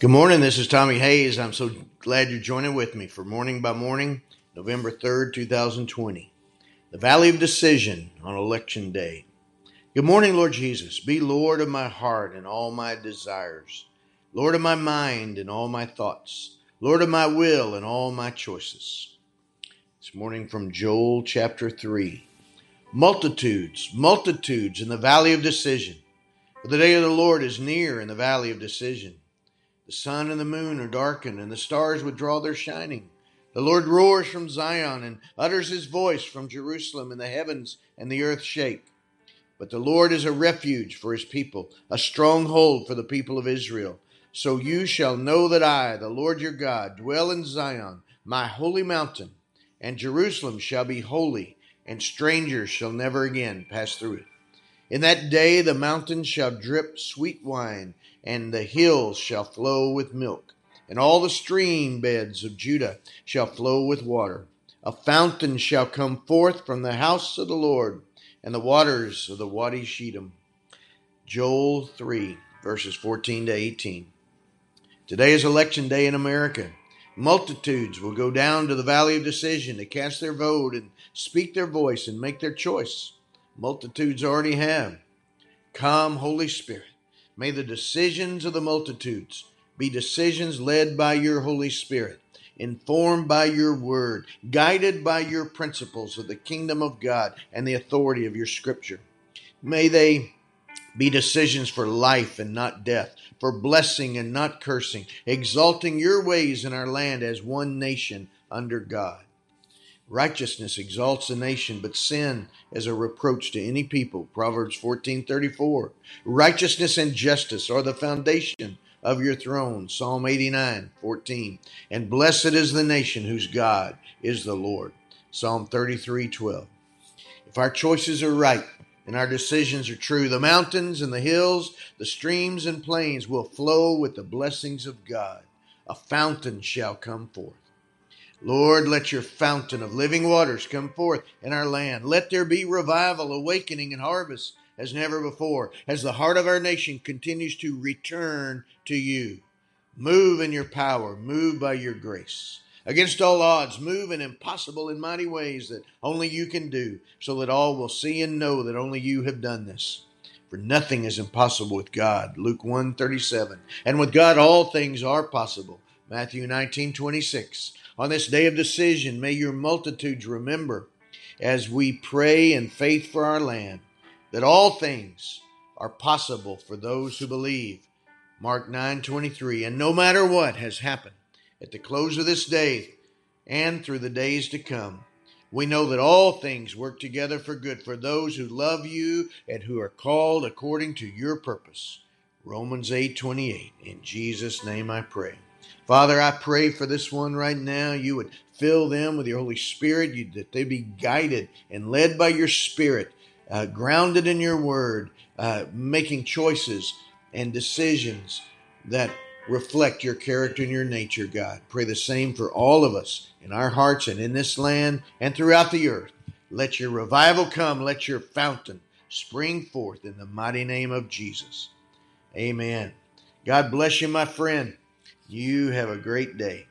Good morning. This is Tommy Hayes. I'm so glad you're joining with me for Morning by Morning, November 3rd, 2020. The Valley of Decision on Election Day. Good morning, Lord Jesus. Be Lord of my heart and all my desires, Lord of my mind and all my thoughts, Lord of my will and all my choices. This morning from Joel chapter 3. Multitudes, multitudes in the valley of decision. For the day of the Lord is near in the valley of decision. The sun and the moon are darkened, and the stars withdraw their shining. The Lord roars from Zion and utters his voice from Jerusalem, and the heavens and the earth shake. But the Lord is a refuge for his people, a stronghold for the people of Israel. So you shall know that I, the Lord your God, dwell in Zion, my holy mountain, and Jerusalem shall be holy, and strangers shall never again pass through it. In that day the mountains shall drip sweet wine, and the hills shall flow with milk, and all the stream beds of Judah shall flow with water. A fountain shall come forth from the house of the Lord, and the waters of the Wadi Shittim. Joel 3, verses 14 to 18. Today is election day in America. Multitudes will go down to the valley of decision to cast their vote and speak their voice and make their choice. Multitudes already have. Come, Holy Spirit. May the decisions of the multitudes be decisions led by your Holy Spirit, informed by your word, guided by your principles of the kingdom of God and the authority of your scripture. May they be decisions for life and not death, for blessing and not cursing, exalting your ways in our land as one nation under God. Righteousness exalts a nation, but sin is a reproach to any people. Proverbs 14:34. Righteousness and justice are the foundation of your throne. Psalm 89:14. And blessed is the nation whose God is the Lord. Psalm 33:12. If our choices are right and our decisions are true, the mountains and the hills, the streams and plains will flow with the blessings of God. A fountain shall come forth. Lord, let your fountain of living waters come forth in our land. Let there be revival, awakening, and harvest as never before, as the heart of our nation continues to return to you. Move in your power, move by your grace. Against all odds, move in impossible and mighty ways that only you can do, so that all will see and know that only you have done this. For nothing is impossible with God. Luke 137. And with God all things are possible. Matthew 19:26. On this day of decision, may your multitudes remember as we pray in faith for our land that all things are possible for those who believe. Mark 9:23 and no matter what has happened at the close of this day and through the days to come we know that all things work together for good for those who love you and who are called according to your purpose. Romans 8:28 in Jesus name I pray. Father, I pray for this one right now. You would fill them with your Holy Spirit, you, that they be guided and led by your Spirit, uh, grounded in your word, uh, making choices and decisions that reflect your character and your nature, God. Pray the same for all of us in our hearts and in this land and throughout the earth. Let your revival come. Let your fountain spring forth in the mighty name of Jesus. Amen. God bless you, my friend. You have a great day.